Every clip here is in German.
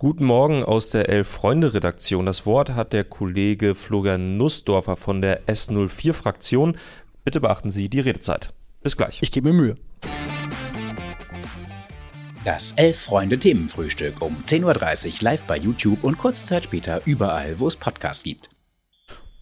Guten Morgen aus der Elf-Freunde-Redaktion. Das Wort hat der Kollege Florian Nussdorfer von der S04-Fraktion. Bitte beachten Sie die Redezeit. Bis gleich. Ich gebe mir Mühe. Das Elf-Freunde-Themenfrühstück um 10.30 Uhr live bei YouTube und kurze Zeit später überall, wo es Podcasts gibt.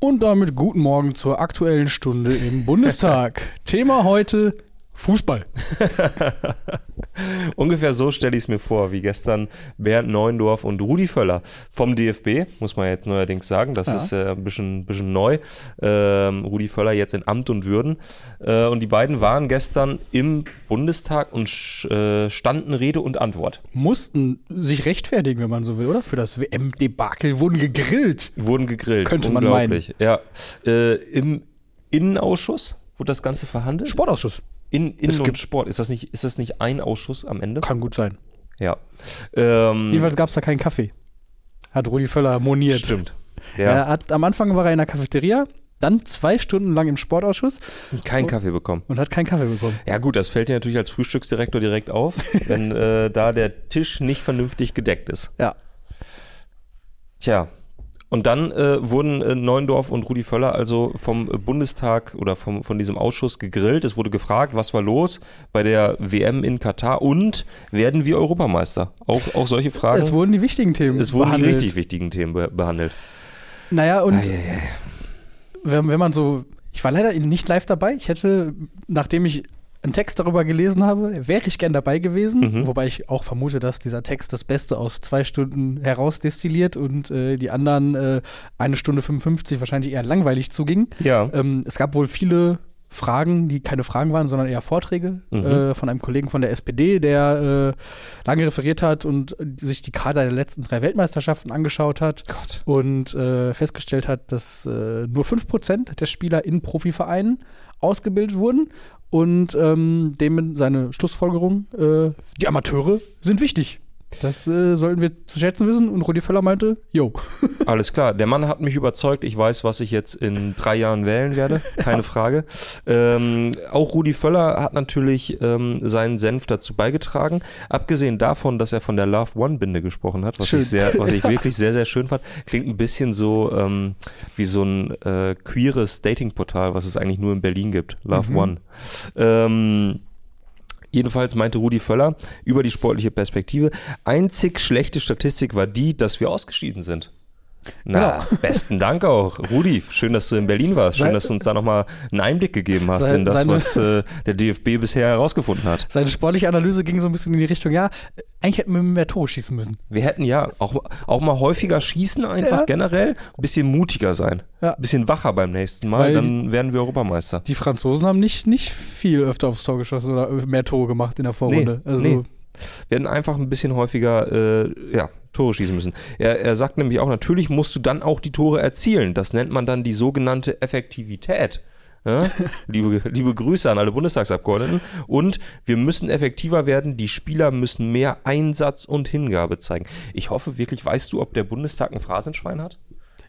Und damit guten Morgen zur aktuellen Stunde im Bundestag. Thema heute Fußball. Ungefähr so stelle ich es mir vor, wie gestern Bernd Neuendorf und Rudi Völler vom DFB, muss man jetzt neuerdings sagen. Das ja. ist äh, ein bisschen, bisschen neu. Ähm, Rudi Völler jetzt in Amt und Würden. Äh, und die beiden waren gestern im Bundestag und äh, standen Rede und Antwort. Mussten sich rechtfertigen, wenn man so will, oder? Für das WM-Debakel. Wurden gegrillt. Wurden gegrillt. Könnte man meinen. Ja. Äh, Im Innenausschuss wurde das Ganze verhandelt. Sportausschuss. In, Innen- und Sport, ist das, nicht, ist das nicht ein Ausschuss am Ende? Kann gut sein. Ja. Ähm, Jedenfalls gab es da keinen Kaffee. Hat Rudi Völler moniert. Stimmt. Ja. Er hat, am Anfang war er in der Cafeteria, dann zwei Stunden lang im Sportausschuss. Keinen Kaffee bekommen. Und hat keinen Kaffee bekommen. Ja, gut, das fällt dir natürlich als Frühstücksdirektor direkt auf, wenn äh, da der Tisch nicht vernünftig gedeckt ist. Ja. Tja, und dann äh, wurden äh, Neuendorf und Rudi Völler also vom Bundestag oder vom, von diesem Ausschuss gegrillt. Es wurde gefragt, was war los bei der WM in Katar und werden wir Europameister? Auch, auch solche Fragen. Es wurden die wichtigen Themen Es wurden behandelt. die richtig wichtigen Themen be behandelt. Naja, und wenn, wenn man so ich war leider nicht live dabei. Ich hätte, nachdem ich einen Text darüber gelesen habe, wäre ich gern dabei gewesen. Mhm. Wobei ich auch vermute, dass dieser Text das Beste aus zwei Stunden herausdestilliert und äh, die anderen äh, eine Stunde 55 wahrscheinlich eher langweilig zuging. Ja. Ähm, es gab wohl viele Fragen, die keine Fragen waren, sondern eher Vorträge mhm. äh, von einem Kollegen von der SPD, der äh, lange referiert hat und sich die Kader der letzten drei Weltmeisterschaften angeschaut hat Gott. und äh, festgestellt hat, dass äh, nur 5% der Spieler in Profivereinen ausgebildet wurden und ähm, dem seine Schlussfolgerung, äh, die Amateure sind wichtig. Das äh, sollten wir zu schätzen wissen. Und Rudi Völler meinte, jo. Alles klar, der Mann hat mich überzeugt. Ich weiß, was ich jetzt in drei Jahren wählen werde. Keine Frage. Ähm, auch Rudi Völler hat natürlich ähm, seinen Senf dazu beigetragen. Abgesehen davon, dass er von der Love One-Binde gesprochen hat, was schön. ich, sehr, was ich wirklich sehr, sehr schön fand. Klingt ein bisschen so ähm, wie so ein äh, queeres Dating-Portal, was es eigentlich nur in Berlin gibt. Love mhm. One. Ähm, Jedenfalls meinte Rudi Völler über die sportliche Perspektive, einzig schlechte Statistik war die, dass wir ausgeschieden sind. Na, genau. besten Dank auch. Rudi, schön, dass du in Berlin warst. Schön, dass du uns da nochmal einen Einblick gegeben hast in das, was äh, der DFB bisher herausgefunden hat. Seine sportliche Analyse ging so ein bisschen in die Richtung, ja, eigentlich hätten wir mehr Tore schießen müssen. Wir hätten ja auch, auch mal häufiger schießen, einfach ja. generell. Ein bisschen mutiger sein. Ja. Ein bisschen wacher beim nächsten Mal, Weil dann werden wir Europameister. Die Franzosen haben nicht, nicht viel öfter aufs Tor geschossen oder mehr Tore gemacht in der Vorrunde. Nee, also, nee. Wir hätten einfach ein bisschen häufiger, äh, ja, Tore schießen müssen. Er, er sagt nämlich auch, natürlich musst du dann auch die Tore erzielen. Das nennt man dann die sogenannte Effektivität. Ja? liebe, liebe Grüße an alle Bundestagsabgeordneten. Und wir müssen effektiver werden. Die Spieler müssen mehr Einsatz und Hingabe zeigen. Ich hoffe wirklich, weißt du, ob der Bundestag ein Phrasenschwein hat?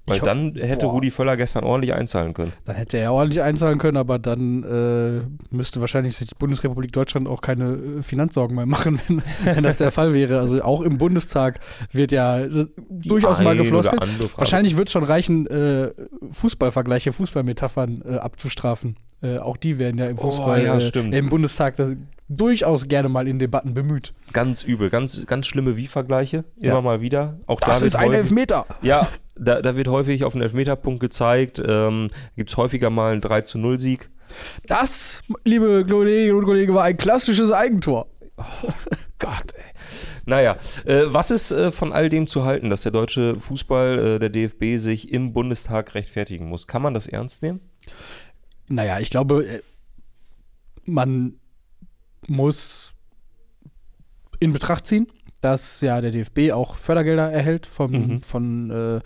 Weil dann hätte boah. Rudi Völler gestern ordentlich einzahlen können. Dann hätte er ordentlich einzahlen können, aber dann äh, müsste wahrscheinlich sich die Bundesrepublik Deutschland auch keine äh, Finanzsorgen mehr machen, wenn, wenn, das der Fall wäre. Also auch im Bundestag wird ja äh, durchaus mal geflossen. Wahrscheinlich wird es schon reichen, äh, Fußballvergleiche, Fußballmetaphern äh, abzustrafen. Äh, auch die werden ja im oh, Fußball, oh, ja, im Bundestag das, durchaus gerne mal in Debatten bemüht. Ganz übel, ganz, ganz schlimme Wie-Vergleiche, immer ja. mal wieder. Auch das ist ein Elfmeter. Ja, da, da wird häufig auf den Elfmeterpunkt gezeigt. Ähm, Gibt es häufiger mal einen 3 zu 0 Sieg. Das, liebe Kolleginnen und Kollegen, war ein klassisches Eigentor. Oh Gott, ey. Naja, äh, was ist äh, von all dem zu halten, dass der deutsche Fußball, äh, der DFB, sich im Bundestag rechtfertigen muss? Kann man das ernst nehmen? Naja, ich glaube, äh, man muss in Betracht ziehen, dass ja der DFB auch Fördergelder erhält vom, mhm. von, äh,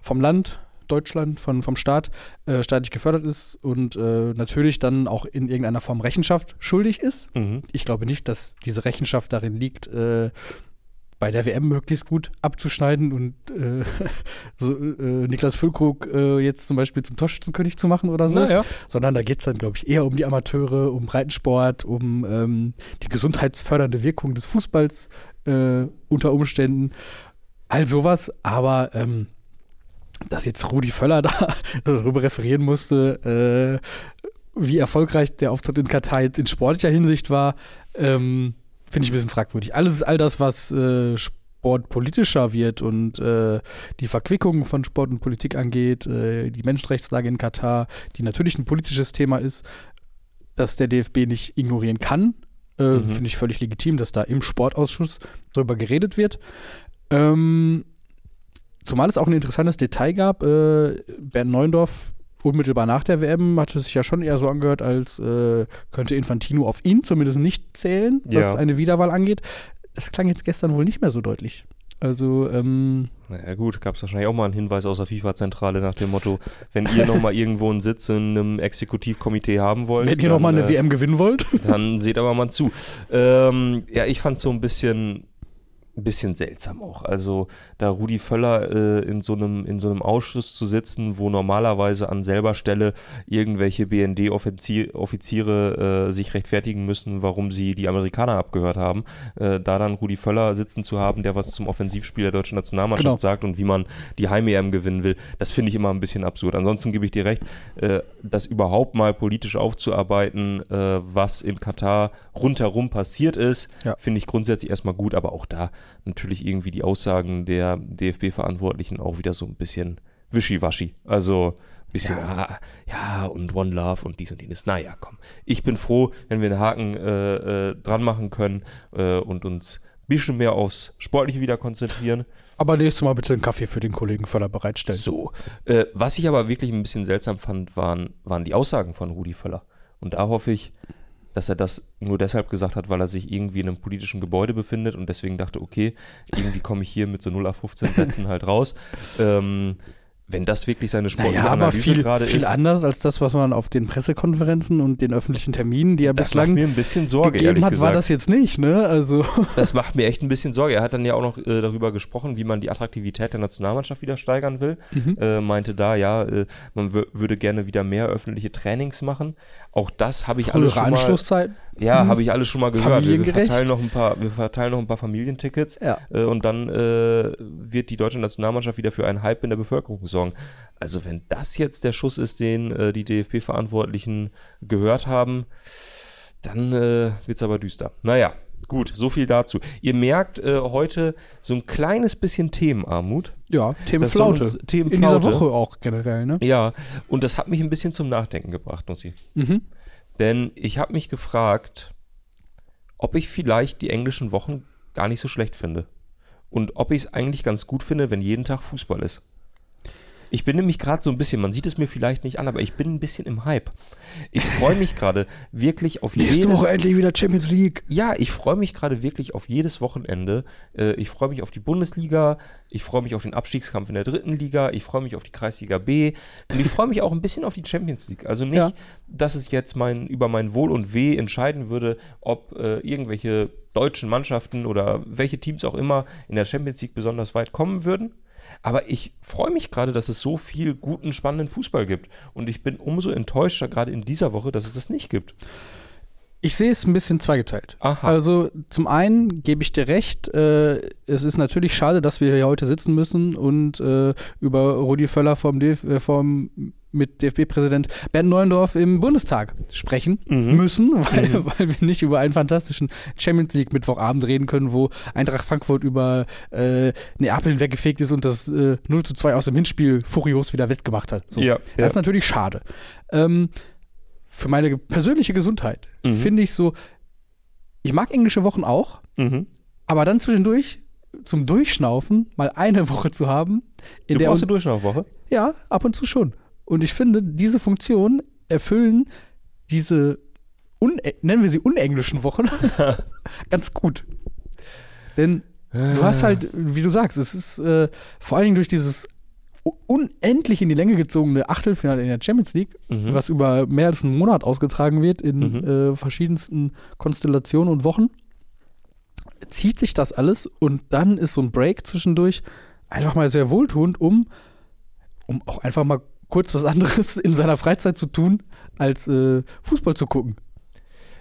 vom Land, Deutschland, von, vom Staat, äh, staatlich gefördert ist und äh, natürlich dann auch in irgendeiner Form Rechenschaft schuldig ist. Mhm. Ich glaube nicht, dass diese Rechenschaft darin liegt, äh, bei der WM möglichst gut abzuschneiden und äh, so, äh, Niklas Füllkrug äh, jetzt zum Beispiel zum Torschützenkönig zu machen oder so. Ja. Sondern da geht es dann, glaube ich, eher um die Amateure, um Breitensport, um ähm, die gesundheitsfördernde Wirkung des Fußballs äh, unter Umständen. all sowas, aber ähm, dass jetzt Rudi Völler da darüber referieren musste, äh, wie erfolgreich der Auftritt in Katar jetzt in sportlicher Hinsicht war, ähm, finde ich ein bisschen fragwürdig. Alles all das, was äh, Sport wird und äh, die Verquickung von Sport und Politik angeht, äh, die Menschenrechtslage in Katar, die natürlich ein politisches Thema ist, das der DFB nicht ignorieren kann. Äh, mhm. Finde ich völlig legitim, dass da im Sportausschuss darüber geredet wird. Ähm, zumal es auch ein interessantes Detail gab. Äh, Bernd Neuendorf unmittelbar nach der WM hat es sich ja schon eher so angehört, als äh, könnte Infantino auf ihn zumindest nicht zählen, was ja. eine Wiederwahl angeht. Das klang jetzt gestern wohl nicht mehr so deutlich. Also, ähm. Naja, gut, gab es wahrscheinlich auch mal einen Hinweis aus der FIFA-Zentrale nach dem Motto: Wenn ihr nochmal irgendwo einen Sitz in einem Exekutivkomitee haben wollt. Wenn ihr nochmal eine äh, WM gewinnen wollt. Dann seht aber mal zu. Ähm, ja, ich fand es so ein bisschen ein bisschen seltsam auch. Also da Rudi Völler äh, in, so einem, in so einem Ausschuss zu sitzen, wo normalerweise an selber Stelle irgendwelche BND-Offiziere äh, sich rechtfertigen müssen, warum sie die Amerikaner abgehört haben, äh, da dann Rudi Völler sitzen zu haben, der was zum Offensivspiel der deutschen Nationalmannschaft genau. sagt und wie man die Heim-EM gewinnen will, das finde ich immer ein bisschen absurd. Ansonsten gebe ich dir recht, äh, das überhaupt mal politisch aufzuarbeiten, äh, was in Katar rundherum passiert ist, ja. finde ich grundsätzlich erstmal gut, aber auch da natürlich irgendwie die Aussagen der DFB-Verantwortlichen auch wieder so ein bisschen wischiwaschi. Also ein bisschen, ja. Ah, ja, und One Love und dies und jenes. Naja, komm. Ich bin froh, wenn wir einen Haken äh, äh, dran machen können äh, und uns ein bisschen mehr aufs Sportliche wieder konzentrieren. Aber nächstes Mal bitte einen Kaffee für den Kollegen Völler bereitstellen. So. Äh, was ich aber wirklich ein bisschen seltsam fand, waren, waren die Aussagen von Rudi Völler. Und da hoffe ich, dass er das nur deshalb gesagt hat, weil er sich irgendwie in einem politischen Gebäude befindet und deswegen dachte, okay, irgendwie komme ich hier mit so 0 auf 15 Sätzen halt raus. Ähm, wenn das wirklich seine sportliche naja, Analyse gerade ist. Viel anders als das, was man auf den Pressekonferenzen und den öffentlichen Terminen, die er das bislang mir ein bisschen Sorge, gegeben hat, gesagt. war das jetzt nicht, ne? Also das macht mir echt ein bisschen Sorge. Er hat dann ja auch noch äh, darüber gesprochen, wie man die Attraktivität der Nationalmannschaft wieder steigern will. Mhm. Äh, meinte da, ja, äh, man würde gerne wieder mehr öffentliche Trainings machen. Auch das habe ich alles schon mal. Ja, hm. habe ich alles schon mal gehört. Wir verteilen noch ein paar, wir verteilen noch ein paar Familientickets ja. äh, und dann äh, wird die deutsche Nationalmannschaft wieder für einen Hype in der Bevölkerung sorgen. Also wenn das jetzt der Schuss ist, den äh, die DFB-Verantwortlichen gehört haben, dann äh, wird es aber düster. Naja, gut, so viel dazu. Ihr merkt äh, heute so ein kleines bisschen Themenarmut. Ja, Themenflaute. Themenflaute. In dieser Woche auch generell, ne? Ja, und das hat mich ein bisschen zum Nachdenken gebracht, Nussi. Mhm. Denn ich habe mich gefragt, ob ich vielleicht die englischen Wochen gar nicht so schlecht finde. Und ob ich es eigentlich ganz gut finde, wenn jeden Tag Fußball ist. Ich bin nämlich gerade so ein bisschen, man sieht es mir vielleicht nicht an, aber ich bin ein bisschen im Hype. Ich freue mich gerade wirklich auf Nächste jedes... Woche endlich wieder Champions League. Ja, ich freue mich gerade wirklich auf jedes Wochenende. Äh, ich freue mich auf die Bundesliga, ich freue mich auf den Abstiegskampf in der dritten Liga, ich freue mich auf die Kreisliga B und ich freue mich auch ein bisschen auf die Champions League. Also nicht, ja. dass es jetzt mein, über mein Wohl und Weh entscheiden würde, ob äh, irgendwelche deutschen Mannschaften oder welche Teams auch immer in der Champions League besonders weit kommen würden. Aber ich freue mich gerade, dass es so viel guten, spannenden Fußball gibt. Und ich bin umso enttäuschter, gerade in dieser Woche, dass es das nicht gibt. Ich sehe es ein bisschen zweigeteilt. Aha. Also zum einen gebe ich dir recht, äh, es ist natürlich schade, dass wir hier heute sitzen müssen und äh, über Rudi Völler vom, DF äh, vom mit DFB-Präsident Bernd Neuendorf im Bundestag sprechen mhm. müssen, weil, mhm. weil, wir nicht über einen fantastischen Champions League Mittwochabend reden können, wo Eintracht Frankfurt über äh, Neapel hinweggefegt ist und das äh, 0 zu 2 aus dem Hinspiel furios wieder wettgemacht hat. So. Ja, das ja. ist natürlich schade. Ähm, für meine persönliche Gesundheit mhm. finde ich so, ich mag englische Wochen auch, mhm. aber dann zwischendurch zum Durchschnaufen mal eine Woche zu haben. In du der brauchst eine Durchschnaufwoche? Ja, ab und zu schon. Und ich finde, diese Funktionen erfüllen diese, nennen wir sie unenglischen Wochen, ganz gut. Denn du hast halt, wie du sagst, es ist äh, vor allen Dingen durch dieses unendlich in die Länge gezogene Achtelfinale in der Champions League, mhm. was über mehr als einen Monat ausgetragen wird in mhm. äh, verschiedensten Konstellationen und Wochen, zieht sich das alles und dann ist so ein Break zwischendurch einfach mal sehr wohltuend, um, um auch einfach mal kurz was anderes in seiner Freizeit zu tun, als äh, Fußball zu gucken.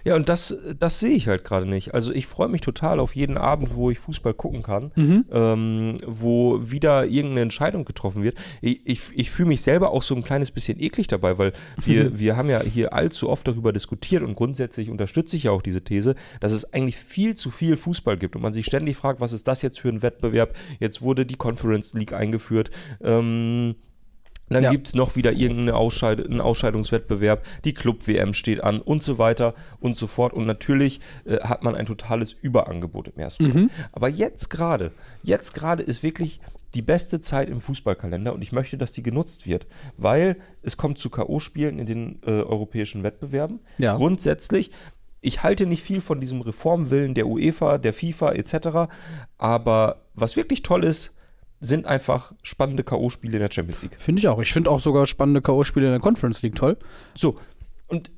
Ja, und das, das sehe ich halt gerade nicht. Also ich freue mich total auf jeden Abend, wo ich Fußball gucken kann, Mhm. ähm, wo wieder irgendeine Entscheidung getroffen wird. Ich, ich, ich fühle mich selber auch so ein kleines bisschen eklig dabei, weil wir, wir haben ja hier allzu oft darüber diskutiert und grundsätzlich unterstütze ich ja auch diese These, dass es eigentlich viel zu viel Fußball gibt und man sich ständig fragt, was ist das jetzt für ein Wettbewerb? Jetzt wurde die Conference League eingeführt. Ähm, dann Ja. gibt es noch wieder irgendeinen Ausscheid einen Ausscheidungswettbewerb, die Club-WM steht an und so weiter und so fort. Und natürlich äh, hat man ein totales Überangebot im ersten Moment. Aber jetzt gerade, jetzt gerade ist wirklich die beste Zeit im Fußballkalender und ich möchte, dass die genutzt wird, weil es kommt zu K.O.-Spielen in den äh, europäischen Wettbewerben. Ja. Grundsätzlich, ich halte nicht viel von diesem Reformwillen der UEFA, der FIFA etc., aber was wirklich toll ist, sind einfach spannende K.O.-Spiele in der Champions League. Finde ich auch. Ich finde auch sogar spannende K.O.-Spiele in der Conference League toll. So, und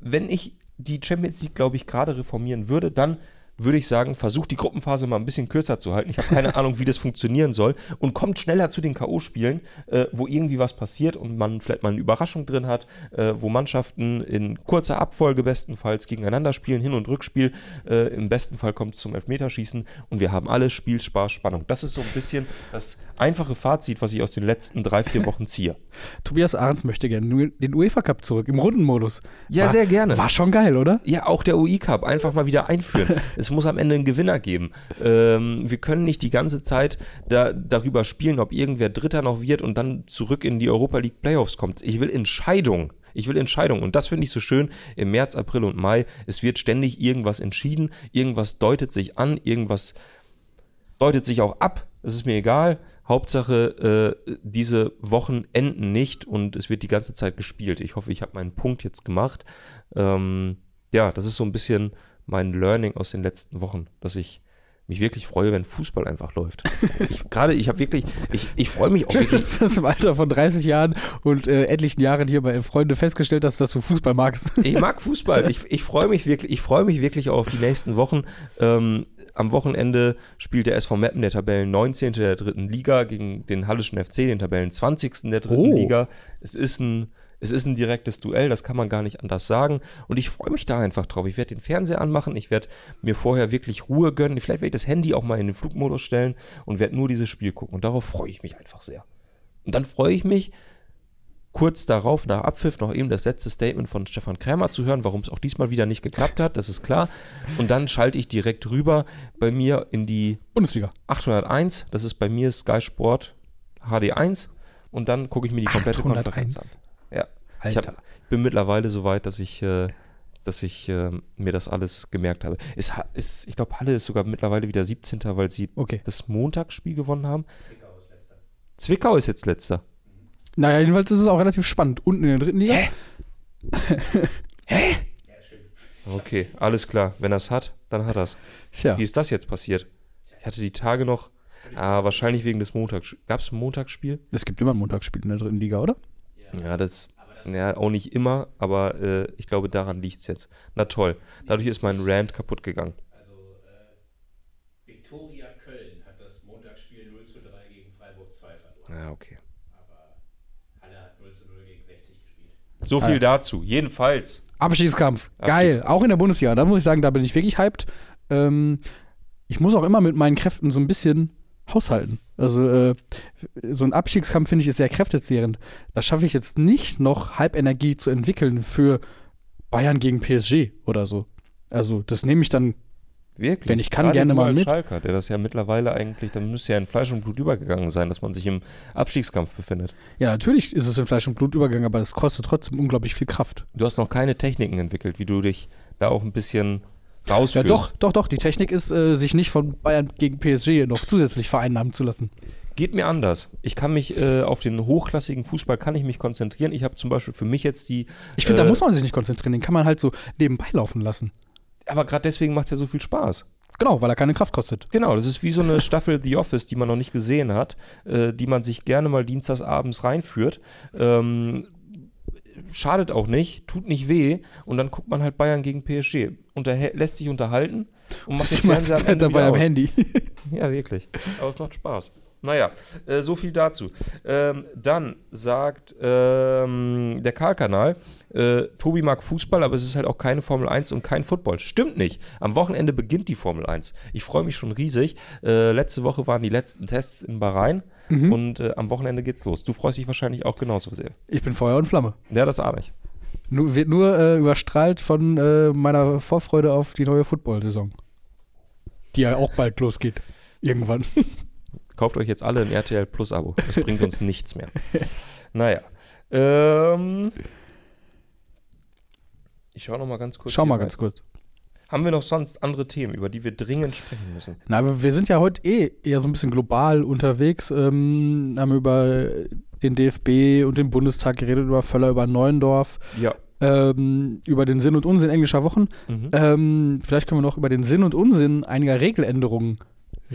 wenn ich die Champions League, glaube ich, gerade reformieren würde, dann würde ich sagen, versucht die Gruppenphase mal ein bisschen kürzer zu halten. Ich habe keine Ahnung, wie das funktionieren soll und kommt schneller zu den K.O.-Spielen, äh, wo irgendwie was passiert und man vielleicht mal eine Überraschung drin hat, äh, wo Mannschaften in kurzer Abfolge bestenfalls gegeneinander spielen, Hin- und Rückspiel. Äh, Im besten Fall kommt es zum Elfmeterschießen und wir haben alle Spiel, Spaß, Spannung. Das ist so ein bisschen das einfache Fazit, was ich aus den letzten drei, vier Wochen ziehe. Tobias Ahrens möchte gerne den UEFA Cup zurück im Rundenmodus. Ja, war, sehr gerne. War schon geil, oder? Ja, auch der UI Cup einfach mal wieder einführen. es muss am Ende einen Gewinner geben. Ähm, wir können nicht die ganze Zeit da, darüber spielen, ob irgendwer Dritter noch wird und dann zurück in die Europa League Playoffs kommt. Ich will Entscheidung. Ich will Entscheidung. Und das finde ich so schön im März, April und Mai. Es wird ständig irgendwas entschieden. Irgendwas deutet sich an. Irgendwas deutet sich auch ab. Es ist mir egal. Hauptsache, äh, diese Wochen enden nicht und es wird die ganze Zeit gespielt. Ich hoffe, ich habe meinen Punkt jetzt gemacht. Ähm, ja, das ist so ein bisschen mein Learning aus den letzten Wochen, dass ich mich wirklich freue, wenn Fußball einfach läuft. Ich, Gerade, ich habe wirklich, ich, ich freue mich auch wirklich. Du hast im Alter von 30 Jahren und äh, etlichen Jahren hier bei Freunde festgestellt hast, dass du Fußball magst. Ich mag Fußball. Ich, ich freue mich wirklich, ich freue mich wirklich auf die nächsten Wochen. Ähm, am Wochenende spielt der SV Meppen, der Tabellen 19. der dritten Liga, gegen den Hallischen FC, den Tabellen 20. der dritten Oh. Liga. Es ist ein, es ist ein direktes Duell, das kann man gar nicht anders sagen. Und ich freue mich da einfach drauf. Ich werde den Fernseher anmachen, ich werde mir vorher wirklich Ruhe gönnen. Vielleicht werde ich das Handy auch mal in den Flugmodus stellen und werde nur dieses Spiel gucken. Und darauf freue ich mich einfach sehr. Und dann freue ich mich, kurz darauf, nach Abpfiff, noch eben das letzte Statement von Stefan Krämer zu hören, warum es auch diesmal wieder nicht geklappt hat, das ist klar. Und dann schalte ich direkt rüber bei mir in die Bundesliga. 801, das ist bei mir Sky Sport HD1 und dann gucke ich mir die komplette 801. Konferenz an. Ja, ich Alter. hab, bin mittlerweile so weit, dass ich, äh, dass ich äh, mir das alles gemerkt habe. Ha- ist, ich glaube, Halle ist sogar mittlerweile wieder 17., weil sie Okay. das Montagsspiel gewonnen haben. Zwickau ist jetzt letzter. Naja, jedenfalls ist es auch relativ spannend. Unten in der dritten Liga. Okay, alles klar. Wenn er es hat, dann hat er es. Wie ist das jetzt passiert? Ich hatte die Tage noch, ah, wahrscheinlich wegen des Montags. Gab es ein Montagsspiel? Es gibt immer ein Montagsspiel in der dritten Liga, oder? Ja, das, ja, auch nicht immer, aber äh, ich glaube, daran liegt es jetzt. Na toll. Dadurch ist mein Rant kaputt gegangen. Also äh, Viktoria Köln hat das Montagsspiel 0 zu 3 gegen Freiburg 2 verloren. Ja, okay. Aber Halle hat 0 zu 0 gegen 60 gespielt. So viel dazu. Jedenfalls. Abstiegskampf. Geil. Abstiegskampf. Auch in der Bundesliga. Da muss ich sagen, da bin ich wirklich hyped. Ähm, ich muss auch immer mit meinen Kräften so ein bisschen haushalten. Also äh, so ein Abstiegskampf finde ich ist sehr kräftezehrend. Da schaffe ich jetzt nicht noch Halbenergie zu entwickeln für Bayern gegen PSG oder so. Also das nehme ich dann Wirklich. Wenn ich kann, Gerade gerne mal mit. Schalker, der das ja mittlerweile eigentlich, dann müsste ja in Fleisch und Blut übergegangen sein, dass man sich im Abstiegskampf befindet. Ja, natürlich ist es in Fleisch und Blut übergegangen, aber das kostet trotzdem unglaublich viel Kraft. Du hast noch keine Techniken entwickelt, wie du dich da auch ein bisschen Ja, rausführst. doch, doch, doch. Die Technik ist, äh, sich nicht von Bayern gegen PSG noch zusätzlich vereinnahmen zu lassen. Geht mir anders. Ich kann mich äh, auf den hochklassigen Fußball kann ich mich konzentrieren. Ich habe zum Beispiel für mich jetzt die. Ich finde, äh, da muss man sich nicht konzentrieren. Den kann man halt so nebenbei laufen lassen. Aber gerade deswegen macht es ja so viel Spaß. Genau, weil er keine Kraft kostet. Genau, das ist wie so eine Staffel The Office, die man noch nicht gesehen hat, äh, die man sich gerne mal dienstags abends reinführt. Ähm, schadet auch nicht, tut nicht weh und dann guckt man halt Bayern gegen PSG. Unterhält, lässt sich unterhalten und macht den Fernseher am Zeit Ende dabei am aus. Handy. Ja, wirklich. Aber es macht Spaß. Naja, äh, so viel dazu. Ähm, dann sagt ähm, der Karl-Kanal, äh, Tobi mag Fußball, aber es ist halt auch keine Formel 1 und kein Football. Stimmt nicht. Am Wochenende beginnt die Formel 1. Ich freue mich schon riesig. Äh, letzte Woche waren die letzten Tests in Bahrain und äh, am Wochenende geht's los. Du freust dich wahrscheinlich auch genauso sehr. Ich bin Feuer und Flamme. Ja, das ahne ich. Nur, wird nur äh, überstrahlt von äh, meiner Vorfreude auf die neue Football-Saison. Die ja auch bald losgeht. Irgendwann. Kauft euch jetzt alle ein RTL Plus Abo. Das bringt uns nichts mehr. Naja. Ähm, ich schaue noch mal ganz kurz. Schau mal rein. ganz kurz. Haben wir noch sonst andere Themen, über die wir dringend sprechen müssen? Na, aber wir sind ja heute eh eher so ein bisschen global unterwegs. Ähm, haben über den DFB und den Bundestag geredet, über Völler, über Neuendorf, Ja. ähm, über den Sinn und Unsinn englischer Wochen. Mhm. Ähm, vielleicht können wir noch über den Sinn und Unsinn einiger Regeländerungen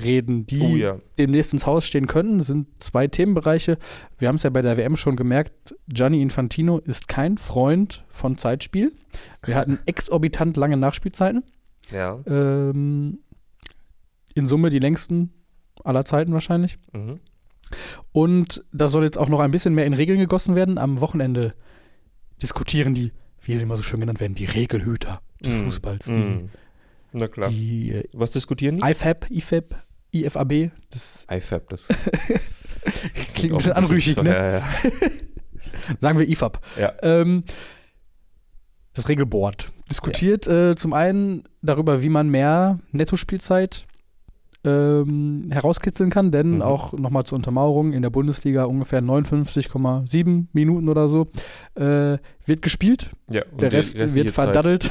reden, die Oh ja. demnächst ins Haus stehen könnten. Das sind zwei Themenbereiche. Wir haben es ja bei der WM schon gemerkt, Gianni Infantino ist kein Freund von Zeitspiel. Wir hatten exorbitant lange Nachspielzeiten. Ja. Ähm, in Summe die längsten aller Zeiten wahrscheinlich. Mhm. Und da soll jetzt auch noch ein bisschen mehr in Regeln gegossen werden. Am Wochenende diskutieren die, wie sie immer so schön genannt werden, die Regelhüter des Mhm. Fußballs, die, Mhm. Na klar. die äh, Was diskutieren die? IFAB, IFAB, IFAB, das IFAB, das klingt ein bisschen anrüchig, ne? Ja, ja. Sagen wir IFAB. ja. Ähm, das Regelboard diskutiert äh, zum einen darüber, wie man mehr Nettospielzeit ähm, herauskitzeln kann, denn Mhm. auch nochmal zur Untermauerung in der Bundesliga ungefähr 59,7 Minuten oder so äh, wird gespielt. ja. und der Rest restliche wird verdaddelt.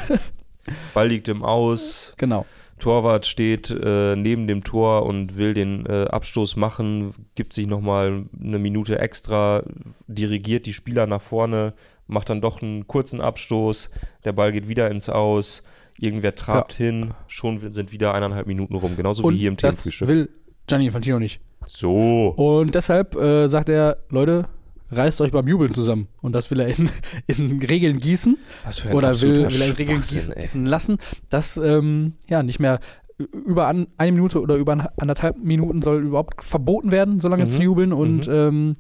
Ball liegt im Aus, genau. Torwart steht äh, neben dem Tor und will den äh, Abstoß machen, gibt sich nochmal eine Minute extra, dirigiert die Spieler nach vorne, macht dann doch einen kurzen Abstoß, der Ball geht wieder ins Aus, irgendwer trabt hin, schon sind wieder eineinhalb Minuten rum, genauso Und wie hier im das Themenfrühstück. will Gianni Infantino nicht. So. Und deshalb äh, sagt er, Leute, reißt euch beim Jubeln zusammen. Und das will er in, in Regeln gießen. Was für ein oder will, will er in Regeln gießen, lassen, dass ähm, ja nicht mehr über an, eine Minute oder über an- anderthalb Minuten soll überhaupt verboten werden, so lange Mhm. zu jubeln. Und Mhm. ähm,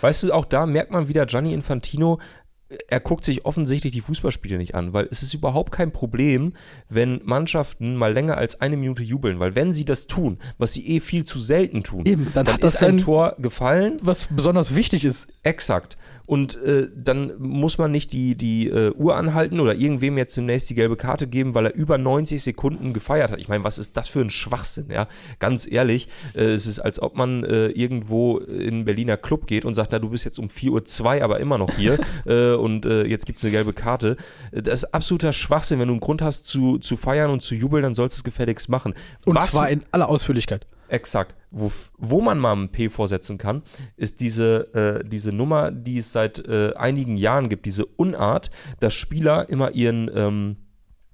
Weißt du, auch da merkt man wieder Gianni Infantino, er guckt sich offensichtlich die Fußballspiele nicht an, weil es ist überhaupt kein Problem, wenn Mannschaften mal länger als eine Minute jubeln, weil wenn sie das tun, was sie eh viel zu selten tun, Eben, dann dann hat das ist ein Tor gefallen, was besonders wichtig ist, exakt. Und äh, dann muss man nicht die, die äh, Uhr anhalten oder irgendwem jetzt demnächst die gelbe Karte geben, weil er über 90 Sekunden gefeiert hat. Ich meine, was ist das für ein Schwachsinn, ja? Ganz ehrlich, äh, es ist, als ob man äh, irgendwo in einen Berliner Club geht und sagt, na, du bist jetzt um 4.02 Uhr aber immer noch hier äh, und äh, jetzt gibt es eine gelbe Karte. Das ist absoluter Schwachsinn. Wenn du einen Grund hast zu, zu feiern und zu jubeln, dann sollst du es gefälligst machen. und Was zwar in aller Ausführlichkeit. Exakt. Wo, wo man mal ein P vorsetzen kann, ist diese, äh, diese Nummer, die es seit äh, einigen Jahren gibt, diese Unart, dass Spieler immer ihren, ähm,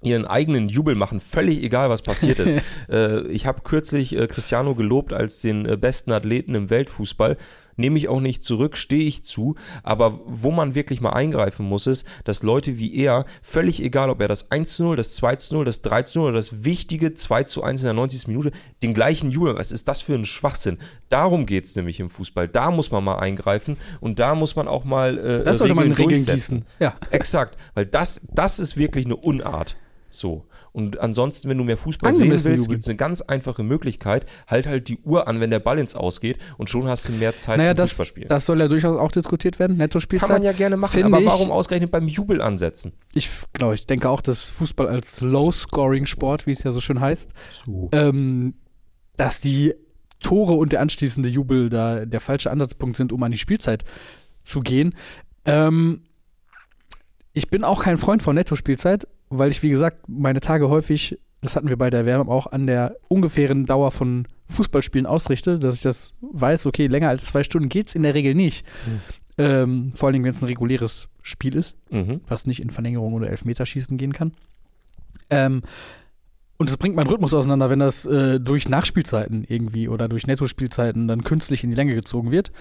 ihren eigenen Jubel machen, völlig egal, was passiert ist. äh, ich habe kürzlich äh, Cristiano gelobt als den äh, besten Athleten im Weltfußball. Nehme ich auch nicht zurück, stehe ich zu. Aber wo man wirklich mal eingreifen muss, ist, dass Leute wie er, völlig egal, ob er das 1 zu 0, das 2 zu 0, das 3 zu 0 oder das wichtige 2 zu 1 in der 90. Minute, den gleichen Jubel. Was ist das für ein Schwachsinn? Darum geht es nämlich im Fußball. Da muss man mal eingreifen und da muss man auch mal äh, Das sollte man in Regeln gießen. Ja. Exakt, weil das, das ist wirklich eine Unart. So. Und ansonsten, wenn du mehr Fußball sehen willst, gibt es eine ganz einfache Möglichkeit. Halt halt die Uhr an, wenn der Ball ins Ausgeht und schon hast du mehr Zeit Naja, zum das, Fußballspielen. das soll ja durchaus auch diskutiert werden, Nettospielzeit. Kann man ja gerne machen, aber ich- warum ausgerechnet beim Jubel ansetzen? Ich, genau, ich denke auch, dass Fußball als Low-Scoring-Sport, wie es ja so schön heißt, ähm, dass die Tore und der anschließende Jubel da der falsche Ansatzpunkt sind, um an die Spielzeit zu gehen. Ähm, ich bin auch kein Freund von Nettospielzeit, weil ich, wie gesagt, meine Tage häufig, das hatten wir bei der Wärme auch, an der ungefähren Dauer von Fußballspielen ausrichte, dass ich das weiß, okay, länger als zwei Stunden geht es in der Regel nicht. Ähm, vor allen Dingen, wenn es ein reguläres Spiel ist Mhm. was nicht in Verlängerung oder Elfmeterschießen gehen kann. Ähm, und es bringt meinen Rhythmus auseinander, wenn das äh, durch Nachspielzeiten irgendwie oder durch Nettospielzeiten dann künstlich in die Länge gezogen wird.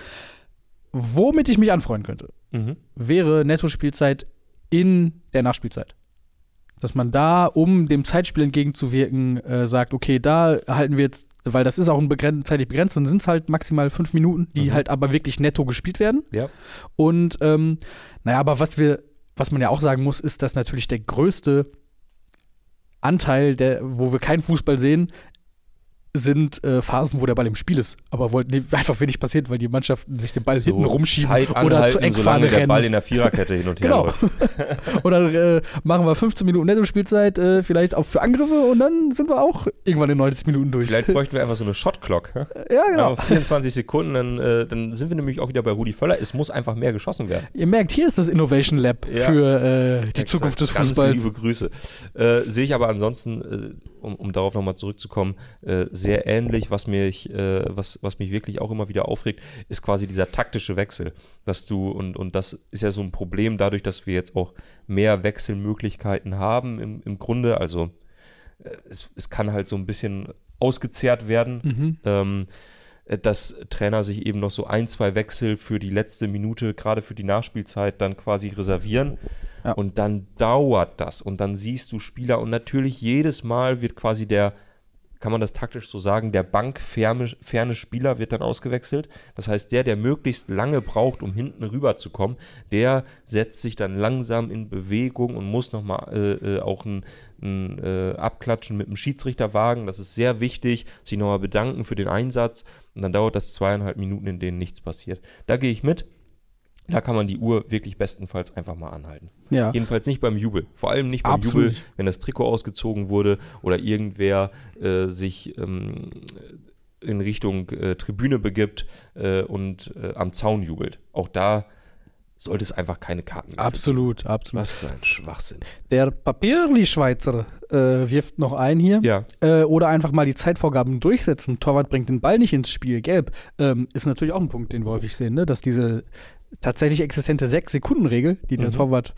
Womit ich mich anfreuen könnte, Mhm. wäre Nettospielzeit in der Nachspielzeit. Dass man da, um dem Zeitspiel entgegenzuwirken, äh, sagt, okay, da halten wir jetzt weil das ist auch ein begren zeitlich begrenzt, dann sind es halt maximal fünf Minuten, die Mhm. halt aber wirklich netto gespielt werden. Ja. Und ähm, naja, aber was wir, was man ja auch sagen muss, ist, dass natürlich der größte Anteil, der, wo wir keinen Fußball sehen, sind äh, Phasen, wo der Ball im Spiel ist. Aber wo nee, einfach wenig passiert, weil die Mannschaften sich den Ball hinten rumschieben Zeit oder anhalten, zur Eckfahne der Ball rennen. in der Viererkette hin und her Genau. läuft. Oder äh, machen wir 15 Minuten Netto-Spielzeit, äh, vielleicht auch für Angriffe und dann sind wir auch irgendwann in 90 Minuten durch. Vielleicht bräuchten wir einfach so eine Shot-Clock. ja, genau. Ja, 24 Sekunden, dann, äh, dann sind wir nämlich auch wieder bei Rudi Völler. Es muss einfach mehr geschossen werden. Ihr merkt, hier ist das Innovation Lab Ja. für äh, die Exakt. Zukunft des Ganz Fußballs. liebe Grüße. Äh, Sehe ich aber ansonsten, um, um darauf nochmal zurückzukommen, äh, sehr ähnlich, was mich, äh, was, was mich wirklich auch immer wieder aufregt, ist quasi dieser taktische Wechsel. Dass du, und, und das ist ja so ein Problem dadurch, dass wir jetzt auch mehr Wechselmöglichkeiten haben im, im Grunde. Also äh, es, es kann halt so ein bisschen ausgezehrt werden. Mhm. ähm, äh, dass Trainer sich eben noch so ein, zwei Wechsel für die letzte Minute, gerade für die Nachspielzeit, dann quasi reservieren. Ja. Und dann dauert das. Und dann siehst du Spieler und natürlich jedes Mal wird quasi der, kann man das taktisch so sagen, der bankferne ferne Spieler wird dann ausgewechselt. Das heißt, der, der möglichst lange braucht, um hinten rüber zu kommen, der setzt sich dann langsam in Bewegung und muss nochmal äh, äh, auch ein, ein äh, Abklatschen mit dem Schiedsrichter wagen. Das ist sehr wichtig. Sich nochmal bedanken für den Einsatz. Und dann dauert das zweieinhalb Minuten, in denen nichts passiert. Da gehe ich mit. Da kann man die Uhr wirklich bestenfalls einfach mal anhalten. Ja. Jedenfalls nicht beim Jubel. Vor allem nicht beim Absolut. Jubel, wenn das Trikot ausgezogen wurde oder irgendwer äh, sich ähm, in Richtung äh, Tribüne begibt äh, und äh, am Zaun jubelt. Auch da sollte es einfach keine Karten geben. Absolut, absolut. Was für ein Schwachsinn. Der Papierli-Schweizer äh, wirft noch ein hier. Ja, Äh, oder einfach mal die Zeitvorgaben durchsetzen. Torwart bringt den Ball nicht ins Spiel. Gelb. Ähm, ist natürlich auch ein Punkt, den wir häufig sehen, ne? dass diese tatsächlich existente 6-Sekunden-Regel, die der Mhm. Torwart,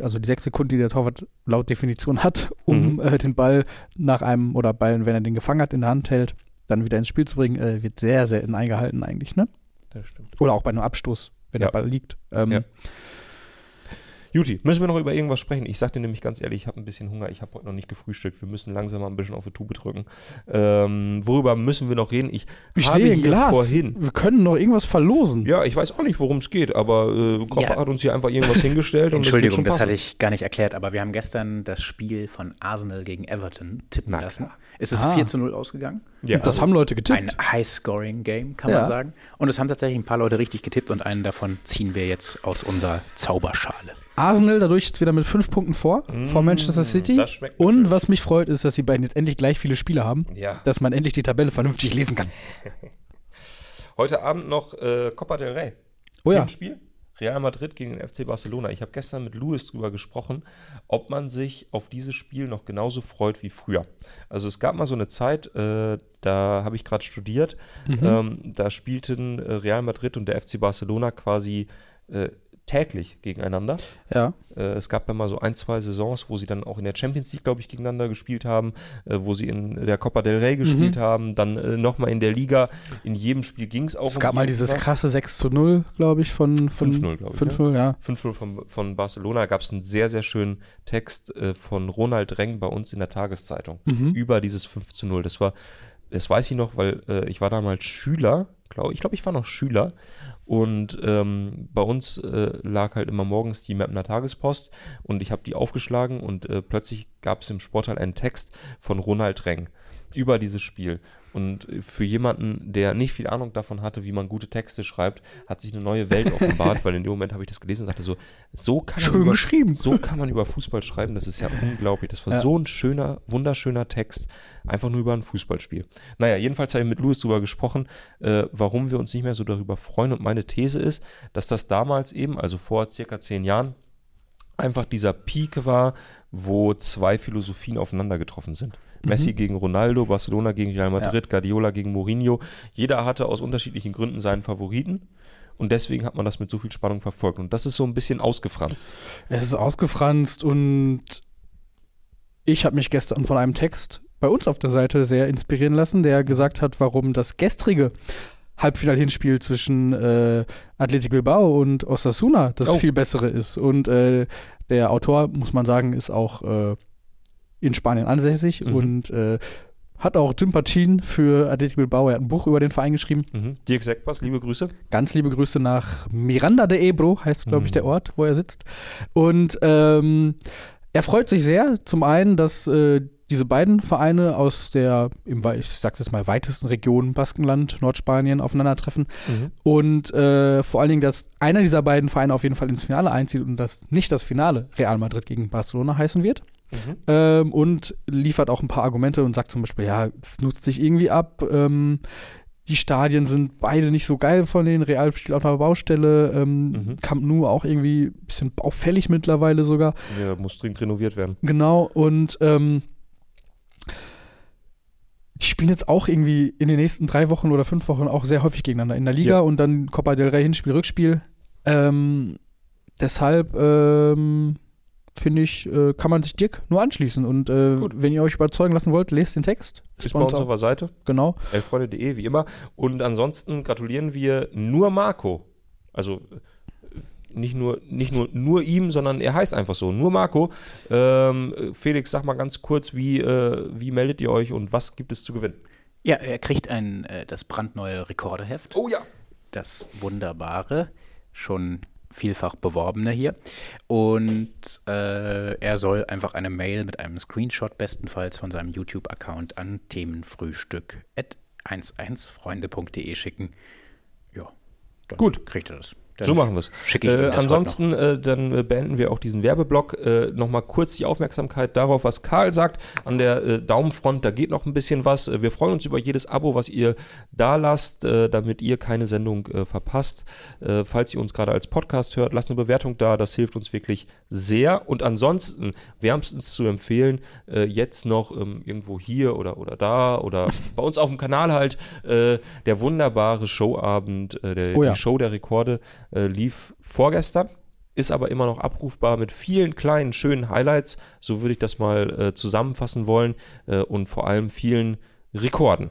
also die 6 Sekunden, die der Torwart laut Definition hat, um Mhm. äh, den Ball nach einem oder Ball, wenn er den gefangen hat, in der Hand hält, dann wieder ins Spiel zu bringen, äh, wird sehr selten eingehalten eigentlich. Ne? das stimmt. Oder auch bei einem Abstoß, wenn Ja. der Ball liegt. Ähm, Ja. Juti, müssen wir noch über irgendwas sprechen? Ich sag dir nämlich ganz ehrlich, ich habe ein bisschen Hunger, ich habe heute noch nicht gefrühstückt. Wir müssen langsam mal ein bisschen auf die Tube drücken. Ähm, worüber müssen wir noch reden? Ich, Ich habe sehe ein Glas. vorhin. Wir können noch irgendwas verlosen. Ja, ich weiß auch nicht, worum es geht, aber äh, Kopper Ja. hat uns hier einfach irgendwas hingestellt. und Entschuldigung, das, das hatte ich gar nicht erklärt, aber wir haben gestern das Spiel von Arsenal gegen Everton tippen Na lassen. klar. Es ist Ah. 4 zu 0 ausgegangen. Ja, das also, haben Leute getippt. Ein High-Scoring-Game, kann Ja. man sagen. Und es haben tatsächlich ein paar Leute richtig getippt und einen davon ziehen wir jetzt aus unserer Zauberschale. Arsenal dadurch jetzt wieder mit fünf Punkten vor, vor Manchester City. Mm, das schmeckt Und natürlich. was mich freut, ist, dass die beiden jetzt endlich gleich viele Spiele haben, Ja. dass man endlich die Tabelle vernünftig lesen kann. Heute Abend noch äh, Copa del Rey. Oh ja. Spiel. Real Madrid gegen den FC Barcelona. Ich habe gestern mit Luis drüber gesprochen, ob man sich auf dieses Spiel noch genauso freut wie früher. Also es gab mal so eine Zeit, äh, da habe ich gerade studiert, Mhm. ähm, da spielten äh, Real Madrid und der FC Barcelona quasi äh, täglich gegeneinander. Ja. Äh, es gab ja mal so ein, zwei Saisons, wo sie dann auch in der Champions League, glaube ich, gegeneinander gespielt haben, äh, wo sie in der Copa del Rey gespielt haben, dann äh, nochmal in der Liga. In jedem Spiel ging es auch Es gab mal dieses irgendwas. krasse 6 zu 0, glaube ich, von, von 5-0, glaub ich, 5-0, ja. 5-0 von, von Barcelona gab es einen sehr, sehr schönen Text äh, von Ronald Reng bei uns in der Tageszeitung Mhm. über dieses 5 zu 0. Das war, das weiß ich noch, weil äh, ich war damals Schüler, glaube ich, glaube ich war noch Schüler. Und ähm, bei uns äh, lag halt immer morgens die Mapner Tagespost. Und ich habe die aufgeschlagen und äh, plötzlich gab es im Sportteil einen Text von Ronald Reng über dieses Spiel. Und für jemanden, der nicht viel Ahnung davon hatte, wie man gute Texte schreibt, hat sich eine neue Welt offenbart, weil in dem Moment habe ich das gelesen und dachte so, so kann man Schön über, geschrieben. so kann man über Fußball schreiben, das ist ja unglaublich. Das war Ja. so ein schöner, wunderschöner Text, einfach nur über ein Fußballspiel. Naja, jedenfalls habe ich mit Louis darüber gesprochen, äh, warum wir uns nicht mehr so darüber freuen. Und meine These ist, dass das damals eben, also vor circa zehn Jahren, einfach dieser Peak war, wo zwei Philosophien aufeinander getroffen sind. Messi gegen Ronaldo, Barcelona gegen Real Madrid, Guardiola gegen Mourinho. Jeder hatte aus unterschiedlichen Gründen seinen Favoriten. Und deswegen hat man das mit so viel Spannung verfolgt. Und das ist so ein bisschen ausgefranst. Es ist ausgefranst und ich habe mich gestern von einem Text bei uns auf der Seite sehr inspirieren lassen, der gesagt hat, warum das gestrige Halbfinal-Hinspiel zwischen äh, Athletic Bilbao und Osasuna das Oh. viel bessere ist. Und äh, der Autor, muss man sagen, ist auch äh, in Spanien ansässig Mhm. und äh, hat auch Sympathien für Atletico Bilbao. Er hat ein Buch über den Verein geschrieben. Mhm. Dirk Seckbas, liebe Grüße. Ganz liebe Grüße nach Miranda de Ebro, heißt, glaube ich, der Ort, wo er sitzt. Und ähm, er freut sich sehr, zum einen, dass äh, diese beiden Vereine aus der, im, ich sag's jetzt mal, weitesten Region Baskenland, Nordspanien aufeinandertreffen. Mhm. Und äh, vor allen Dingen, dass einer dieser beiden Vereine auf jeden Fall ins Finale einzieht und dass nicht das Finale Real Madrid gegen Barcelona heißen wird. Mhm. Ähm, und liefert auch ein paar Argumente und sagt zum Beispiel, ja, es nutzt sich irgendwie ab. Ähm, die Stadien sind beide nicht so geil von den Real spielt auf einer Baustelle. Ähm, Mhm. Camp Nou auch irgendwie ein bisschen baufällig mittlerweile sogar. Ja, muss dringend renoviert werden. Genau, und ähm, die spielen jetzt auch irgendwie in den nächsten drei Wochen oder fünf Wochen auch sehr häufig gegeneinander in der Liga Ja. und dann Copa del Rey Hinspiel, Rückspiel. Ähm, deshalb ähm, finde ich, äh, kann man sich Dirk nur anschließen. Und äh, Gut. wenn ihr euch überzeugen lassen wollt, lest den Text. Ist bei uns auf der Seite. genau. elffreunde.de, wie immer. Und ansonsten gratulieren wir nur Marco. Also äh, nicht nur, nicht nur, nur ihm, sondern er heißt einfach so, nur Marco. Ähm, Felix, sag mal ganz kurz, wie, äh, wie meldet ihr euch und was gibt es zu gewinnen? Ja, er kriegt ein, äh, das brandneue Rekordeheft. Oh ja. das wunderbare, schon vielfach beworbene hier. Und äh, er soll einfach eine Mail mit einem Screenshot bestenfalls von seinem YouTube-Account an themenfrühstück at 11freunde.de schicken. Ja, dann Gut. kriegt er das. Dann So machen wir es. Äh, ansonsten, äh, dann äh, beenden wir auch diesen Werbeblock. Äh, Nochmal kurz die Aufmerksamkeit darauf, was Karl sagt. An der äh, Daumenfront, da geht noch ein bisschen was. Äh, wir freuen uns über jedes Abo, was ihr da lasst, äh, damit ihr keine Sendung verpasst. Falls ihr uns gerade als Podcast hört, lasst eine Bewertung da. Das hilft uns wirklich sehr. Und ansonsten wärmstens zu empfehlen, jetzt noch ähm, irgendwo hier oder, oder da oder bei uns auf dem Kanal halt der wunderbare Showabend, der, Oh ja. die Show der Rekorde äh, lief vorgestern, ist aber immer noch abrufbar mit vielen kleinen, schönen Highlights. So würde ich das mal äh, zusammenfassen wollen äh, und vor allem vielen Rekorden.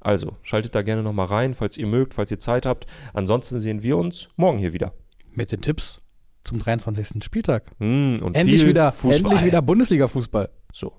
Also schaltet da gerne nochmal rein, falls ihr mögt, falls ihr Zeit habt. Ansonsten sehen wir uns morgen hier wieder. Mit den Tipps zum 23. Spieltag. Mm, und Endlich wieder, Fußball. endlich wieder Bundesliga-Fußball. So.